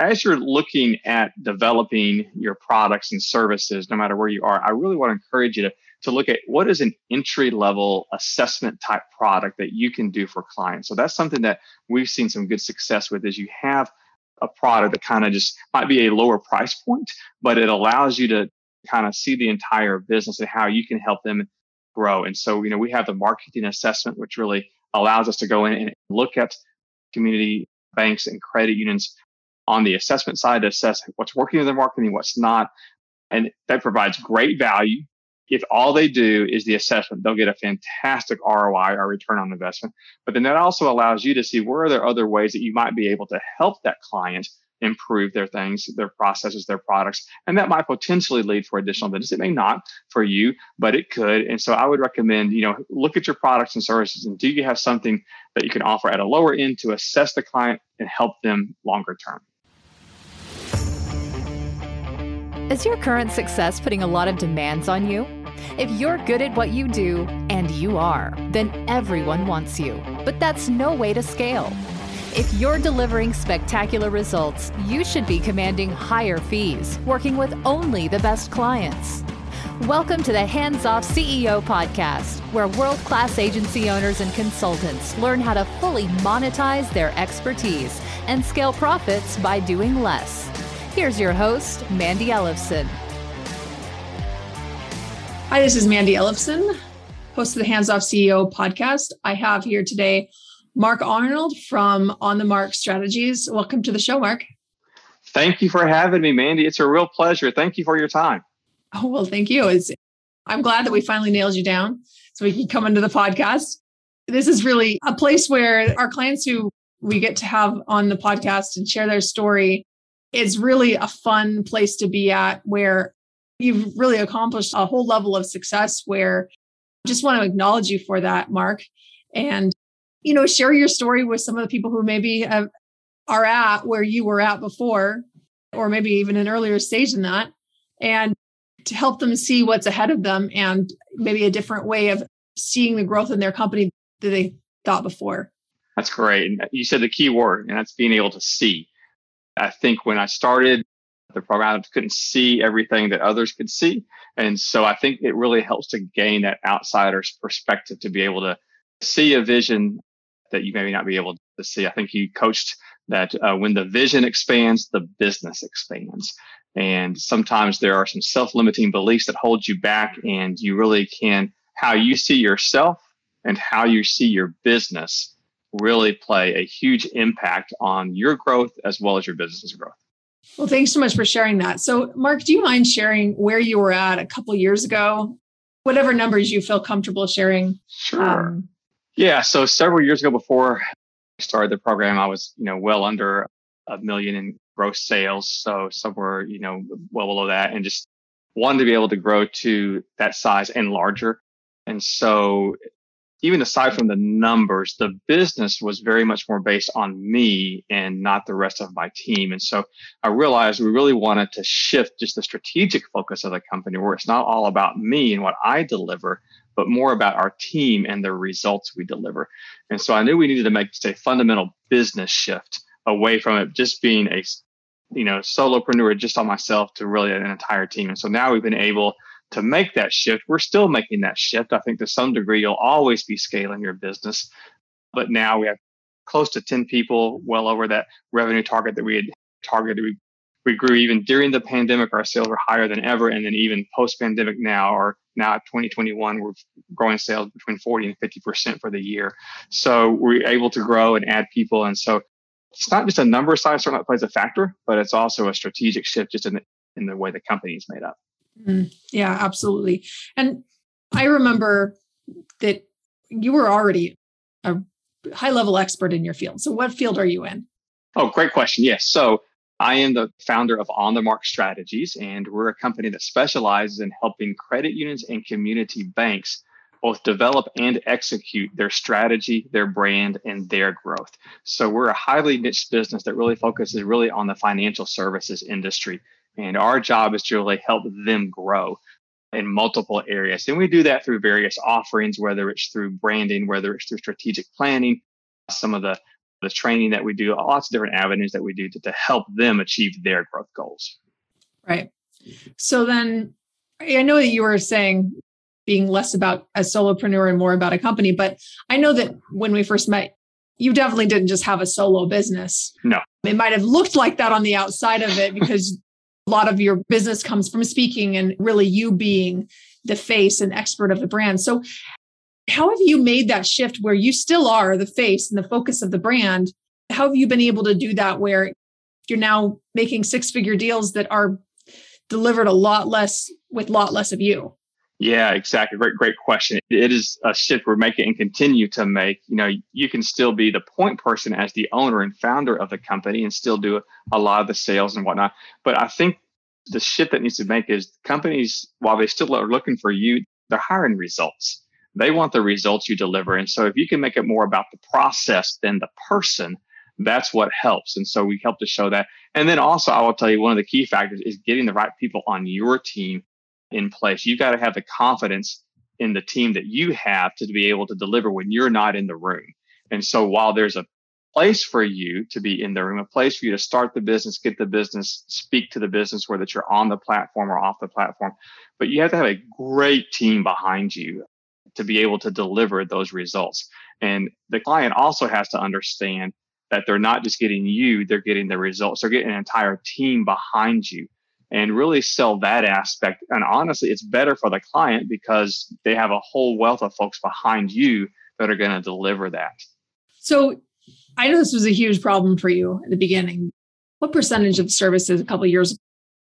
as you're looking at developing your products and services, no matter where you are, I really want to encourage you to, to look at what is an entry level assessment type product that you can do for clients. So that's something that we've seen some good success with is you have a product that kind of just might be a lower price point, but it allows you to kind of see the entire business and how you can help them grow. And so, you know, we have the marketing assessment, which really allows us to go in and look at community banks and credit unions on the assessment side to assess what's working in their marketing, what's not. And that provides great value. If all they do is the assessment, they'll get a fantastic ROI or return on investment. But then that also allows you to see where are there other ways that you might be able to help that client improve their things, their processes, their products. And that might potentially lead for additional business. It may not for you, but it could. And so I would recommend, you know, look at your products and services and do you have something that you can offer at a lower end to assess the client and help them longer term? Is your current success putting a lot of demands on you? If you're good at what you do, and you are, then everyone wants you. But that's no way to scale. If you're delivering spectacular results, you should be commanding higher fees, working with only the best clients. Welcome to the Hands Off CEO podcast, where world class agency owners and consultants learn how to fully monetize their expertise and scale profits by doing less. Here's your host, Mandi Ellefson. Hi, this is Mandi Ellefson, host of the Hands Off CEO podcast. I have here today Mark Arnold from On the Mark Strategies. Welcome to the show, Mark. Thank you for having me, Mandi. It's a real pleasure. Thank you for your time. Oh, well, thank you. It's, I'm glad that we finally nailed you down so we can come into the podcast. This is really a place where our clients who we get to have on the podcast and share their story is really a fun place to be at where you've really accomplished a whole level of success where I just want to acknowledge you for that, Mark. And you know, share your story with some of the people who maybe have, are at where you were at before, or maybe even an earlier stage than that, and to help them see what's ahead of them and maybe a different way of seeing the growth in their company that they thought before. That's great. And you said the key word, and that's being able to see. I think when I started the program, I couldn't see everything that others could see. And so I think it really helps to gain that outsider's perspective to be able to see a vision that you maybe not be able to see. I think you coached that uh, when the vision expands, the business expands. And sometimes there are some self limiting beliefs that hold you back, and you really can, how you see yourself and how you see your business really play a huge impact on your growth as well as your business's growth. Well, thanks so much for sharing that. So, Mark, do you mind sharing where you were at a couple years ago? Whatever numbers you feel comfortable sharing. Sure. Um, yeah. So several years ago, before I started the program, I was, you know, well under a million in gross sales. So somewhere, you know, well below that and just wanted to be able to grow to that size and larger. And so even aside from the numbers, the business was very much more based on me and not the rest of my team. And so I realized we really wanted to shift just the strategic focus of the company where it's not all about me and what I deliver, but more about our team and the results we deliver. And so I knew we needed to make a fundamental business shift away from it just being a you know solopreneur just on myself to really an entire team. And so now we've been able to make that shift. We're still making that shift. I think to some degree you'll always be scaling your business, but now we have close to 10 people, well over that revenue target that we had targeted. We we grew even during the pandemic. Our sales were higher than ever, and then even post pandemic now, or now at 2021, we're growing sales between 40 and 50 percent for the year. So we're able to grow and add people, and so it's not just a number size certainly plays a factor, but it's also a strategic shift just in the in the way the company is made up. Mm, yeah, absolutely. And I remember that you were already a high level expert in your field. So what field are you in? Oh, great question. Yes. So I am the founder of On the Mark Strategies, and we're a company that specializes in helping credit unions and community banks both develop and execute their strategy, their brand, and their growth. So we're a highly niche business that really focuses really on the financial services industry. And our job is to really help them grow in multiple areas. And we do that through various offerings, whether it's through branding, whether it's through strategic planning, some of the the training that we do, lots of different avenues that we do to, to help them achieve their growth goals. Right. So then I know that you were saying being less about a solopreneur and more about a company, but I know that when we first met, you definitely didn't just have a solo business. No. It might have looked like that on the outside of it because a lot of your business comes from speaking and really you being the face and expert of the brand. So, how have you made that shift where you still are the face and the focus of the brand? How have you been able to do that where you're now making six figure deals that are delivered a lot less with a lot less of you? Yeah, exactly. Great, great question. It is a shift we're making and continue to make. You know, you can still be the point person as the owner and founder of the company and still do a lot of the sales and whatnot. But I think the shift that needs to make is companies, while they still are looking for you, they're hiring results. They want the results you deliver. And so if you can make it more about the process than the person, that's what helps. And so we help to show that. And then also, I will tell you one of the key factors is getting the right people on your team in place. You've got to have the confidence in the team that you have to be able to deliver when you're not in the room. And so while there's a place for you to be in the room, a place for you to start the business, get the business, speak to the business, whether you're on the platform or off the platform, but you have to have a great team behind you to be able to deliver those results. And the client also has to understand that they're not just getting you, they're getting the results. They're getting an entire team behind you and really sell that aspect. And honestly, it's better for the client because they have a whole wealth of folks behind you that are going to deliver that. So I know this was a huge problem for you at the beginning. What percentage of services a couple years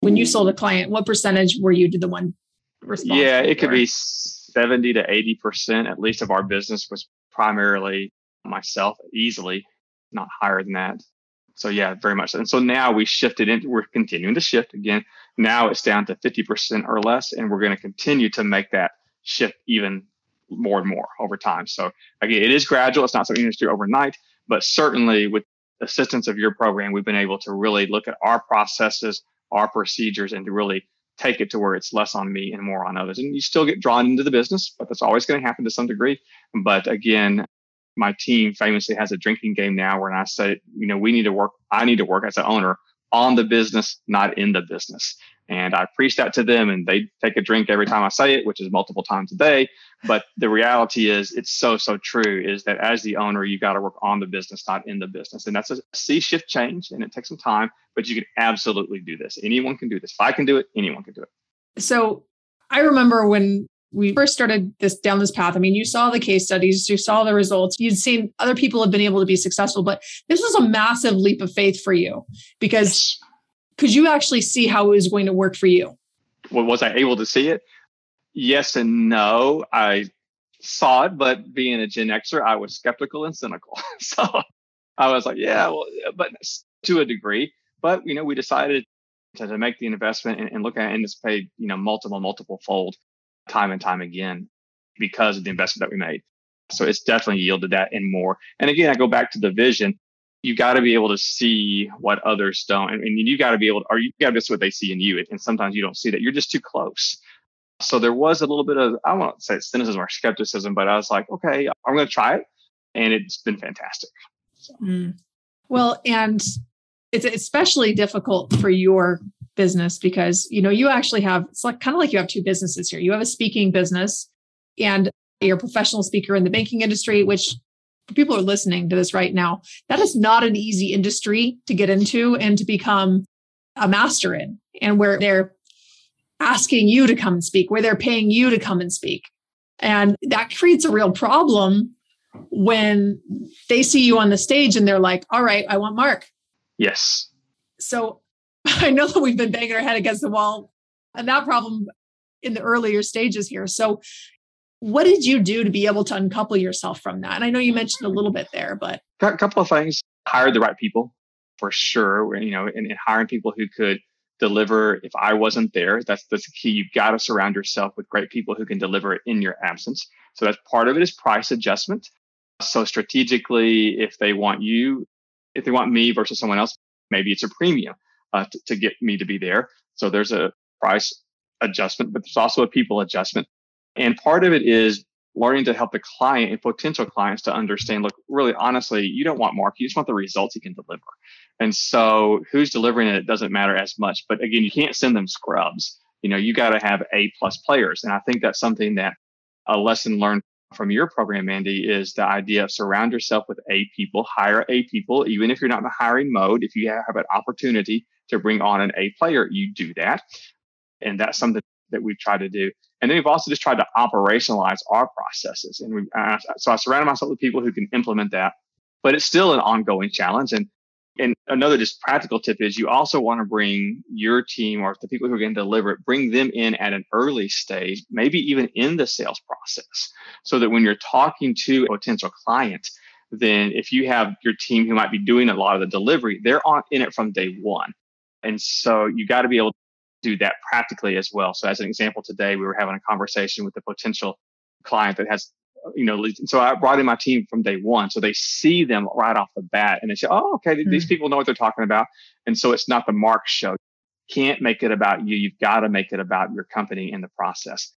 when you sold a client, what percentage were you to the one responsible? Yeah, it could be 70 to 80% at least of our business was primarily myself easily, not higher than that. So yeah, very much. And so now we shifted into, we're continuing to shift again. Now it's down to 50% or less, and we're going to continue to make that shift even more and more over time. So again, it is gradual. It's not something you just do overnight, but certainly with assistance of your program, we've been able to really look at our processes, our procedures, and to really take it to where it's less on me and more on others. And you still get drawn into the business, but that's always going to happen to some degree. But again, my team famously has a drinking game now where I say, you know, we need to work, I need to work as an owner on the business, not in the business. And I preach that to them and they take a drink every time I say it, which is multiple times a day. But the reality is it's so, so true is that as the owner, you got to work on the business, not in the business. And that's a C shift change and it takes some time, but you can absolutely do this. Anyone can do this. If I can do it, anyone can do it. So I remember when we first started this down this path. I mean, you saw the case studies, you saw the results, you'd seen other people have been able to be successful, but this was a massive leap of faith for you because could you actually see how it was going to work for you? Well, was I able to see it? Yes and no. I saw it, but being a Gen Xer, I was skeptical and cynical. so I was like, yeah, well, but to a degree. But you know, we decided to, to make the investment and, and look at it and it's paid, you know, multiple, multiple fold time and time again because of the investment that we made. So it's definitely yielded that and more. And again, I go back to the vision. You got to be able to see what others don't. And, and you got to be able to, or you got to be what they see in you. And sometimes you don't see that. You're just too close. So there was a little bit of, I won't say cynicism or skepticism, but I was like, okay, I'm going to try it. And it's been fantastic. So. Mm. Well, and it's especially difficult for your business because you know you actually have it's like kind of like you have two businesses here. You have a speaking business and you're a professional speaker in the banking industry which people are listening to this right now. That is not an easy industry to get into and to become a master in and where they're asking you to come and speak where they're paying you to come and speak. And that creates a real problem when they see you on the stage and they're like all right i want mark. Yes. So I know that we've been banging our head against the wall and that problem in the earlier stages here. So, what did you do to be able to uncouple yourself from that? And I know you mentioned a little bit there, but a couple of things. Hired the right people for sure. You know, and, and hiring people who could deliver if I wasn't there. That's that's the key. You've got to surround yourself with great people who can deliver in your absence. So that's part of it is price adjustment. So strategically, if they want you, if they want me versus someone else, maybe it's a premium uh, to, to get me to be there. So there's a price adjustment, but there's also a people adjustment. And part of it is learning to help the client and potential clients to understand, look, really honestly, you don't want Mark, you just want the results he can deliver. And so who's delivering it, it doesn't matter as much. But again, you can't send them scrubs. You know, you got to have A plus players. And I think that's something that a lesson learned from your program, Andy, is the idea of surround yourself with A people, hire A people, even if you're not in the hiring mode. If you have an opportunity to bring on an A player, you do that. And that's something that we've tried to do. And then we've also just tried to operationalize our processes. And we, uh, so I surrounded myself with people who can implement that, but it's still an ongoing challenge. And and another just practical tip is you also want to bring your team or the people who are going to deliver it, bring them in at an early stage, maybe even in the sales process, so that when you're talking to a potential client, then if you have your team who might be doing a lot of the delivery, they're on in it from day one. And so you got to be able to do that practically as well. So as an example, today we were having a conversation with a potential client that has you know, so I brought in my team from day one. So they see them right off the bat and they say, oh, okay, mm-hmm. these people know what they're talking about. And so it's not the mark show. Can't make it about you. You've got to make it about your company in the process.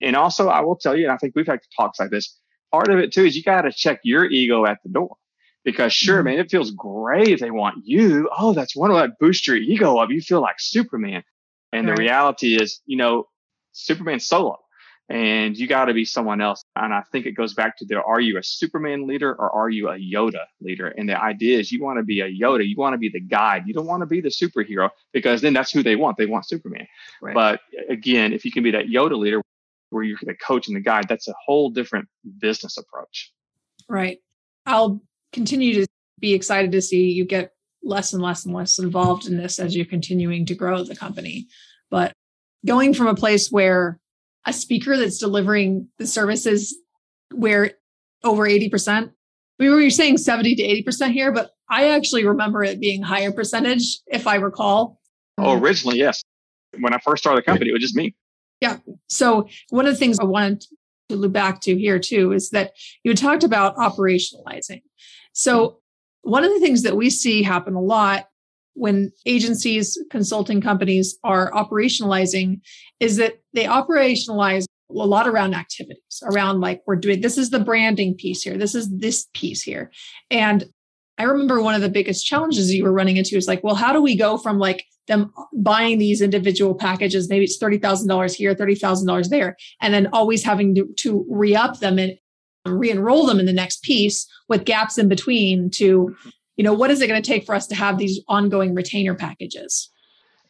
And also, I will tell you, and I think we've had talks like this. Part of it too is you got to check your ego at the door because sure, mm-hmm. man, it feels great if they want you. Oh, that's one of that boost your ego up. You feel like Superman. And right. the reality is, you know, Superman solo and you got to be someone else. And I think it goes back to the are you a Superman leader or are you a Yoda leader? And the idea is you want to be a Yoda, you want to be the guide, you don't want to be the superhero because then that's who they want. They want Superman. Right. But again, if you can be that Yoda leader where you're the coach and the guide, that's a whole different business approach. Right. I'll continue to be excited to see you get less and less and less involved in this as you're continuing to grow the company. But going from a place where a speaker that's delivering the services where over 80%. We were saying 70 to 80% here, but I actually remember it being higher percentage, if I recall. Oh, originally, yes. When I first started the company, it was just me. Yeah. So one of the things I wanted to loop back to here too is that you talked about operationalizing. So one of the things that we see happen a lot when agencies, consulting companies are operationalizing is that they operationalize a lot around activities, around like we're doing this is the branding piece here, this is this piece here. And I remember one of the biggest challenges you were running into is like, well, how do we go from like them buying these individual packages? Maybe it's $30,000 here, $30,000 there, and then always having to, to re up them and re enroll them in the next piece with gaps in between to you know what is it going to take for us to have these ongoing retainer packages?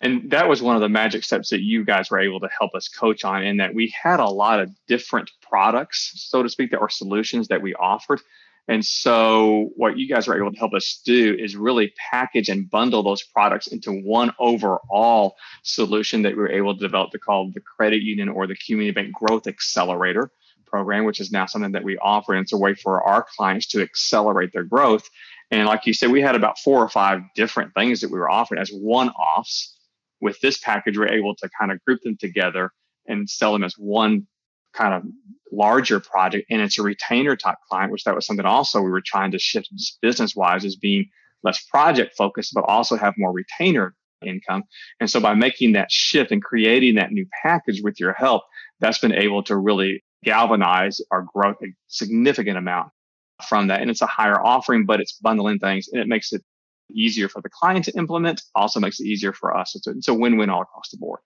And that was one of the magic steps that you guys were able to help us coach on in that we had a lot of different products so to speak that were solutions that we offered. And so what you guys were able to help us do is really package and bundle those products into one overall solution that we were able to develop to call the credit union or the community bank growth accelerator program, which is now something that we offer. And it's a way for our clients to accelerate their growth. And like you said, we had about four or five different things that we were offering as one offs. With this package, we're able to kind of group them together and sell them as one kind of larger project. And it's a retainer type client, which that was something also we were trying to shift business wise as being less project focused, but also have more retainer income. And so by making that shift and creating that new package with your help, that's been able to really galvanize our growth a significant amount from that. And it's a higher offering, but it's bundling things and it makes it easier for the client to implement, also makes it easier for us. It's a, it's a win win all across the board.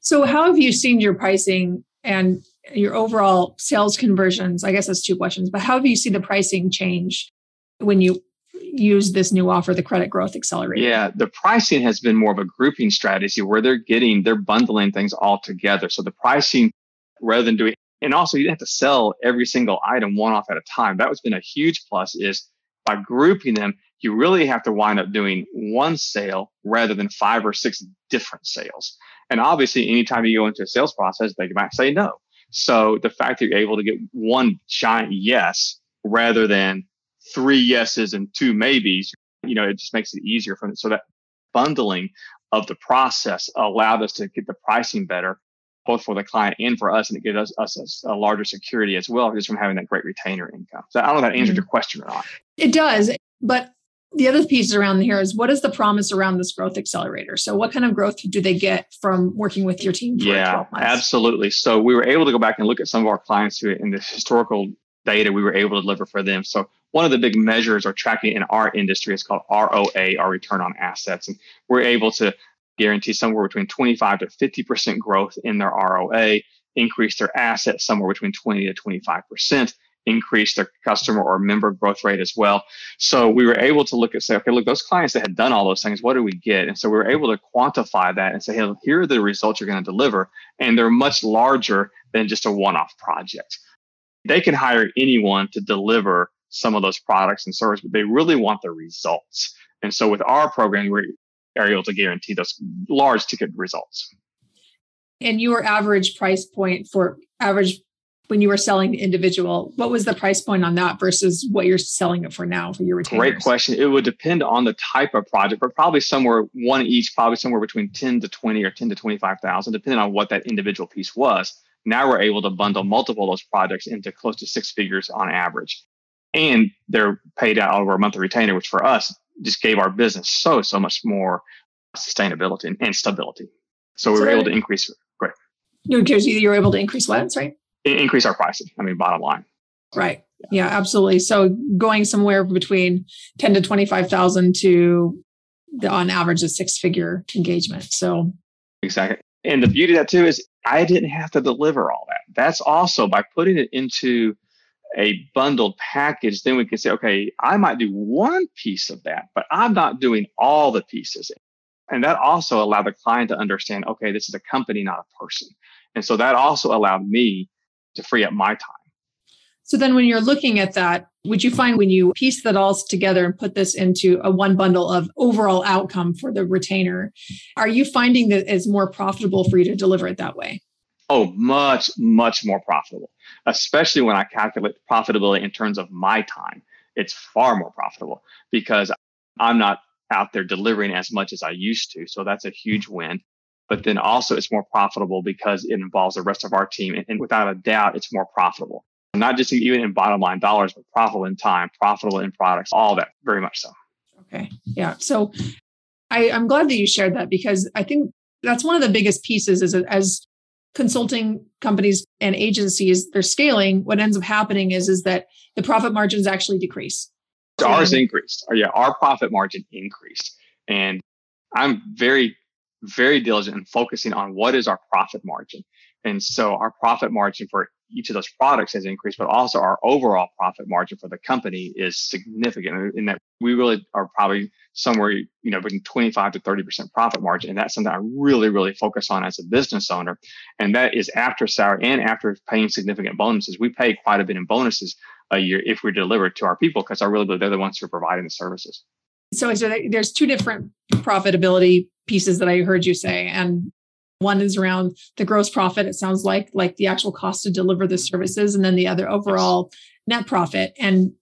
So, how have you seen your pricing and your overall sales conversions? I guess that's two questions, but how have you seen the pricing change when you use this new offer, the Credit Growth Accelerator? Yeah, the pricing has been more of a grouping strategy where they're getting, they're bundling things all together. So, the pricing, rather than doing and also you didn't have to sell every single item one off at a time. That was been a huge plus is by grouping them, you really have to wind up doing one sale rather than five or six different sales. And obviously, anytime you go into a sales process, they might say no. So the fact that you're able to get one giant yes rather than three yeses and two maybes, you know, it just makes it easier for them. So that bundling of the process allowed us to get the pricing better both for the client and for us, and it gives us, us a, a larger security as well, just from having that great retainer income. So I don't know if that answered mm-hmm. your question or not. It does, but the other piece around here is what is the promise around this growth accelerator? So, what kind of growth do they get from working with your team? yeah, absolutely. So, we were able to go back and look at some of our clients who, in the historical data, we were able to deliver for them. So, one of the big measures or tracking in our industry is called ROA, our return on assets, and we're able to guarantee somewhere between 25 to 50 percent growth in their ROA, increase their assets somewhere between 20 to 25 percent increase their customer or member growth rate as well. So we were able to look at say, okay, look, those clients that had done all those things, what do we get? And so we were able to quantify that and say, hey, here are the results you're going to deliver. And they're much larger than just a one-off project. They can hire anyone to deliver some of those products and services, but they really want the results. And so with our program, we're able to guarantee those large ticket results. And your average price point for average when you were selling the individual, what was the price point on that versus what you're selling it for now for your retainers? Great question. It would depend on the type of project, but probably somewhere one each, probably somewhere between 10 to 20 or 10 to 25,000, depending on what that individual piece was. Now we're able to bundle multiple of those projects into close to six figures on average. And they're paid out over a monthly retainer, which for us just gave our business so, so much more sustainability and, and stability. So we were able to increase. Great. You were able to increase what? Right increase our pricing. I mean, bottom line. Right. Yeah, absolutely. So going somewhere between 10 to 25,000 to the on average a six figure engagement. So exactly. And the beauty of that too is I didn't have to deliver all that. That's also by putting it into a bundled package, then we can say, okay, I might do one piece of that, but I'm not doing all the pieces. And that also allowed the client to understand, okay, this is a company, not a person. And so that also allowed me to free up my time. So then when you're looking at that, would you find when you piece that all together and put this into a one bundle of overall outcome for the retainer, are you finding that it's more profitable for you to deliver it that way? Oh, much, much more profitable, especially when I calculate profitability in terms of my time. It's far more profitable because I'm not out there delivering as much as I used to. So that's a huge win but then also it's more profitable because it involves the rest of our team. And, without a doubt, it's more profitable. Not just even in bottom line dollars, but profitable in time, profitable in products, all that, very much so. Okay. Yeah. So I, I'm glad that you shared that because I think that's one of the biggest pieces is as consulting companies and agencies they're scaling. What ends up happening is is that the profit margins actually decrease. Ours increased. Yeah our profit margin increased. And i'm very very diligent in focusing on what is our profit margin. And so our profit margin for each of those products has increased, but also our overall profit margin for the company is significant in that we really are probably somewhere, you know, between 25 to 30% profit margin. And that's something I really, really focus on as a business owner. And that is after salary and after paying significant bonuses. We pay quite a bit in bonuses a year if we deliver to our people because I really believe they're the ones who are providing the services. So, so there's two different profitability pieces that I heard you say. And one is around the gross profit, it sounds like, like the actual cost to deliver the services, and then the other overall net profit. And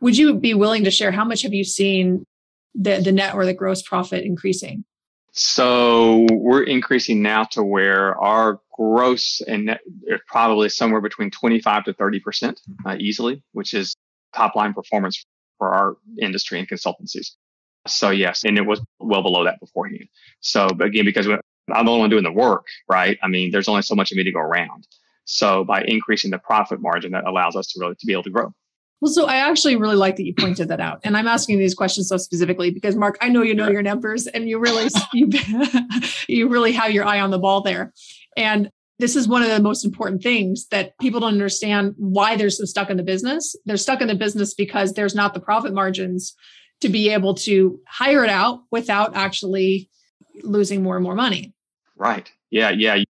would you be willing to share how much have you seen the, the net or the gross profit increasing? So we're increasing now to where our gross and net is probably somewhere between 25 to 30% uh, easily, which is top line performance for our industry and consultancies. So yes, and it was well below that beforehand. So again, because I'm the only one doing the work, right? I mean, there's only so much of me to go around. So by increasing the profit margin, that allows us to really to be able to grow. Well, so I actually really like that you pointed that out, and I'm asking these questions so specifically because Mark, I know you know your numbers, and you really you you really have your eye on the ball there, and this is one of the most important things that people don't understand why they're so stuck in the business. They're stuck in the business because there's not the profit margins to be able to hire it out without actually losing more and more money. Right. Yeah. Yeah.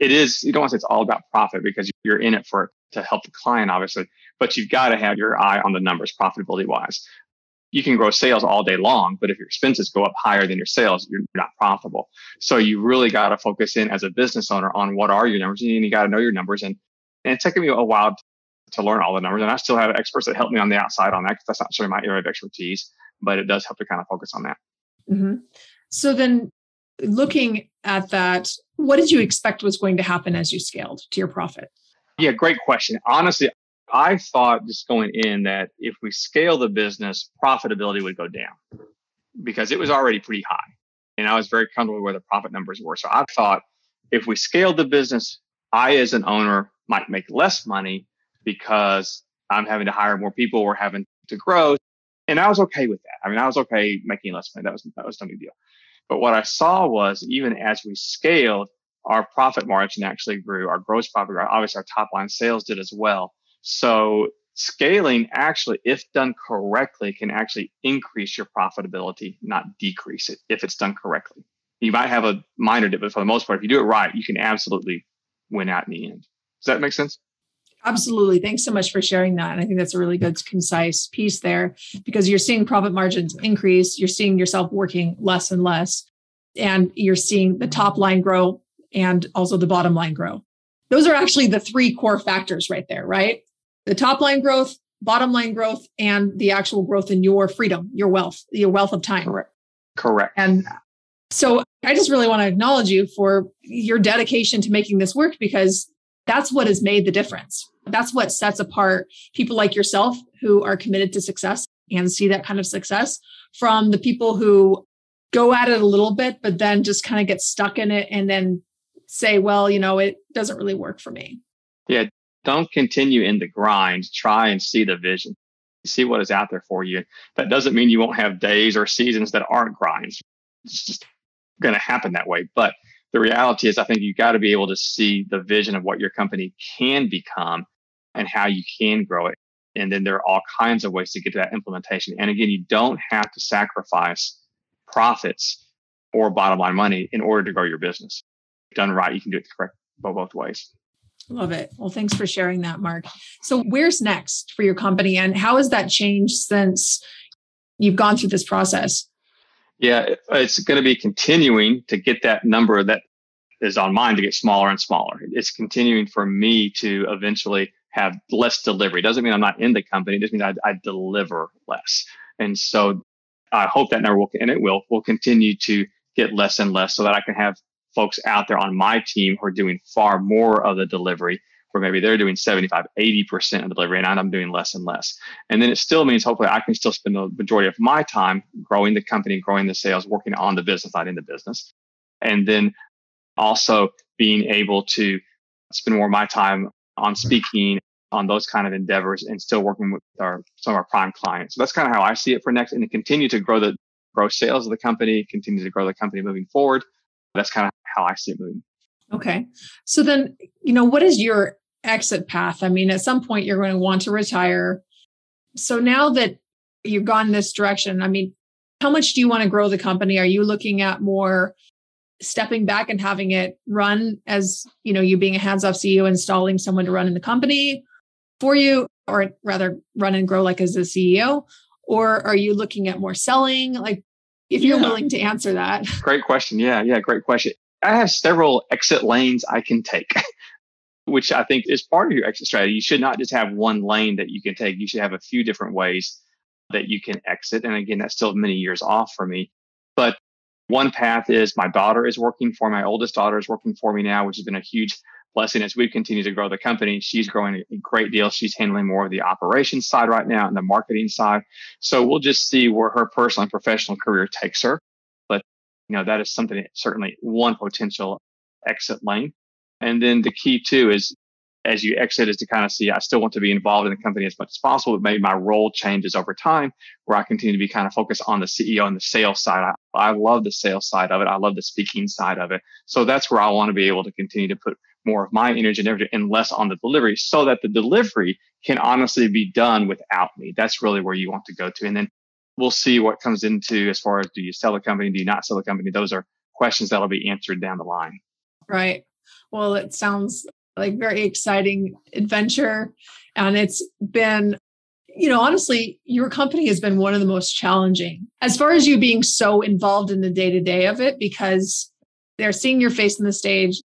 It is, you don't want to say it's all about profit because you're in it for to help the client, obviously, but you've got to have your eye on the numbers profitability wise. You can grow sales all day long, but if your expenses go up higher than your sales, you're not profitable. So you really got to focus in as a business owner on what are your numbers and you got to know your numbers. And, and it's taken me a while to learn all the numbers. And I still have experts that help me on the outside on that because that's not sort of my area of expertise but it does help to kind of focus on that. Mm-hmm. So then, looking at that, what did you expect was going to happen as you scaled to your profit? Yeah, great question. Honestly, I thought just going in that if we scale the business, profitability would go down because it was already pretty high. And I was very comfortable where the profit numbers were. So I thought if we scaled the business, I, as an owner, might make less money because I'm having to hire more people or having to grow. And I was okay with that. I mean, I was okay making less money. That was that was no big deal. But what I saw was even as we scaled, our profit margin actually grew, our gross profit, obviously our top line sales did as well. So scaling actually, if done correctly, can actually increase your profitability, not decrease it if it's done correctly. You might have a minor dip, but for the most part, if you do it right, you can absolutely win out in the end. Does that make sense? Absolutely. Thanks so much for sharing that. And I think that's a really good, concise piece there because you're seeing profit margins increase. You're seeing yourself working less and less, and you're seeing the top line grow and also the bottom line grow. Those are actually the three core factors right there, right? The top line growth, bottom line growth, and the actual growth in your freedom, your wealth, your wealth of time. Correct. Correct. And so I just really want to acknowledge you for your dedication to making this work because that's what has made the difference. That's what sets apart people like yourself who are committed to success and see that kind of success from the people who go at it a little bit, but then just kind of get stuck in it and then say, well, you know, it doesn't really work for me. Yeah. Don't continue in the grind. Try and see the vision. See what is out there for you. That doesn't mean you won't have days or seasons that aren't grinds. It's just going to happen that way. But the reality is, I think you got to be able to see the vision of what your company can become and how you can grow it. And then there are all kinds of ways to get to that implementation. And again, you don't have to sacrifice profits or bottom line money in order to grow your business. Done right, you can do it correct both ways. Love it. Well, thanks for sharing that, Mark. So, where's next for your company, and how has that changed since you've gone through this process? Yeah, it's going to be continuing to get that number that is on mine to get smaller and smaller. It's continuing for me to eventually have less delivery. It doesn't mean I'm not in the company. It just means I, I deliver less. And so I hope that number will, and it will, will continue to get less and less so that I can have folks out there on my team who are doing far more of the delivery where maybe they're doing 75, 80% of the delivery and I'm doing less and less. And then it still means hopefully I can still spend the majority of my time growing the company, growing the sales, working on the business, not in the business. And then also being able to spend more of my time on speaking on those kind of endeavors and still working with our some of our prime clients. So that's kind of how I see it for next and to continue to grow the grow sales of the company, continue to grow the company moving forward. That's kind of how I see it moving. Okay. So then, you know, what is your exit path? I mean, at some point you're going to want to retire. So now that you've gone this direction, I mean, how much do you want to grow the company? Are you looking at more stepping back and having it run as, you know, you being a hands-off CEO, installing someone to run in the company for you, or rather run and grow like as a CEO? Or are you looking at more selling? Like if you're yeah. willing to answer that. Great question. Yeah, yeah, great question. I have several exit lanes I can take, which I think is part of your exit strategy. You should not just have one lane that you can take. You should have a few different ways that you can exit. And again, that's still many years off for me. But one path is my daughter is working for my oldest daughter is working for me now, which has been a huge blessing as we continue to grow the company. She's growing a great deal. She's handling more of the operations side right now and the marketing side. So we'll just see where her personal and professional career takes her. You know, that is something certainly one potential exit lane. And then the key too is as you exit is to kind of see, I still want to be involved in the company as much as possible, but maybe my role changes over time where I continue to be kind of focused on the CEO and the sales side. I, I love the sales side of it. I love the speaking side of it. So that's where I want to be able to continue to put more of my energy and energy and less on the delivery so that the delivery can honestly be done without me. That's really where you want to go to. And then we'll see what comes into as far as do you sell a company? Do you not sell a company? Those are questions that'll be answered down the line. Right. Well, it sounds like very exciting adventure. And it's been, you know, honestly, your company has been one of the most challenging as far as you being so involved in the day to day of it because they're seeing your face on the stage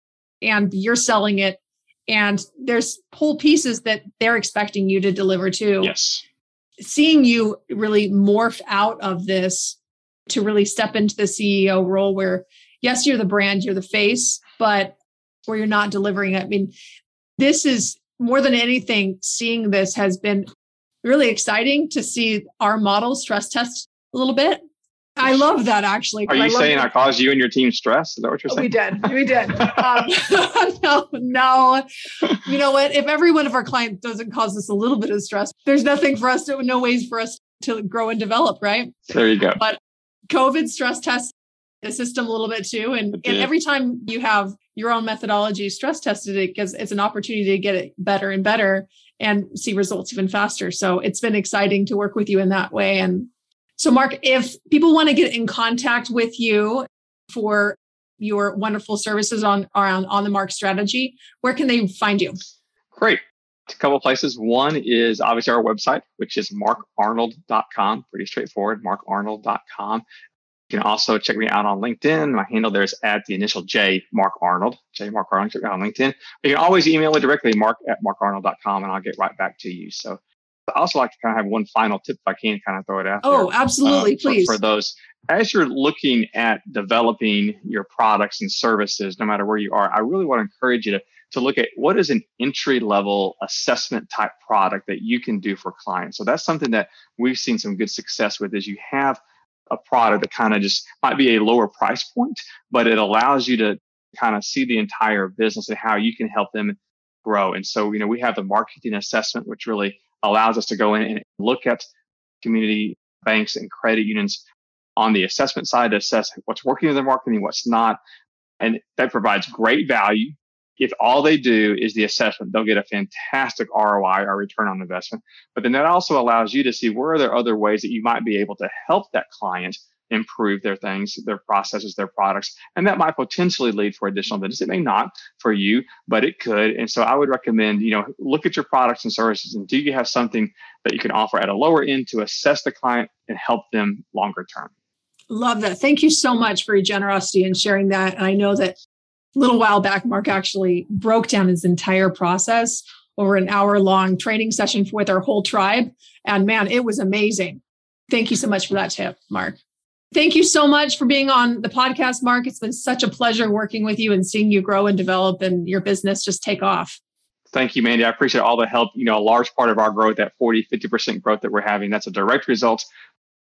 and you're selling it. And there's whole pieces that they're expecting you to deliver too. Yes. Seeing you really morph out of this to really step into the CEO role where, yes, you're the brand, you're the face, but where you're not delivering. I mean, this is more than anything, seeing this has been really exciting to see our model stress test a little bit. I love that actually. Are you I saying I caused you and your team stress? Is that what you're saying? We did. We did. um, no, no. You know what? If every one of our clients doesn't cause us a little bit of stress, there's nothing for us to, no ways for us to grow and develop, right? There you go. But COVID stress test the system a little bit too. And, and every time you have your own methodology stress tested, it gives it's an opportunity to get it better and better and see results even faster. So it's been exciting to work with you in that way. And so, Mark, if people want to get in contact with you for your wonderful services on around on the mark strategy, where can they find you? Great. A couple places. One is obviously our website, which is markarnold.com. Pretty straightforward, markarnold.com. You can also check me out on LinkedIn. My handle there is at the initial J, Mark Arnold, J Mark Arnold. Check me out on LinkedIn. You can always email me directly, mark at markarnold.com, and I'll get right back to you. So I also like to kind of have one final tip if I can kind of throw it out. Oh, there, absolutely. Uh, Please. For, for those, as you're looking at developing your products and services, no matter where you are, I really want to encourage you to, to look at what is an entry level assessment type product that you can do for clients. So that's something that we've seen some good success with is you have – a product that kind of just might be a lower price point, but it allows you to kind of see the entire business and how you can help them grow. And so, you know, we have the marketing assessment, which really allows us to go in and look at community banks and credit unions on the assessment side to assess what's working in their marketing, what's not. And that provides great value if all they do is the assessment, they'll get a fantastic ROI or return on investment. But then that also allows you to see where are there other ways that you might be able to help that client improve their things, their processes, their products. And that might potentially lead for additional business. It may not for you, but it could. And so I would recommend, you know, look at your products and services and do you have something that you can offer at a lower end to assess the client and help them longer term? Love that. Thank you so much for your generosity and sharing that. And I know that a little while back, Mark actually broke down his entire process over an hour long training session with our whole tribe. And man, it was amazing. Thank you so much for that tip, Mark. Thank you so much for being on the podcast, Mark. It's been such a pleasure working with you and seeing you grow and develop and your business just take off. Thank you, Mandi. I appreciate all the help. You know, a large part of our growth, that 40, 50% growth that we're having, that's a direct result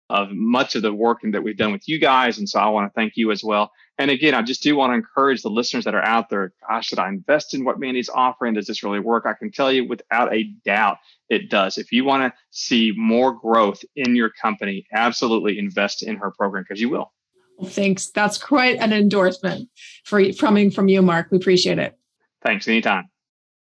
of much of the work that we've done with you guys. And so I want to thank you as well. And again, I just do want to encourage the listeners that are out there. Gosh, should I invest in what Mandi's offering? Does this really work? I can tell you without a doubt it does. If you want to see more growth in your company, absolutely invest in her program because you will. Well, thanks. That's quite an endorsement for coming from you, Mark. We appreciate it. Thanks. Anytime.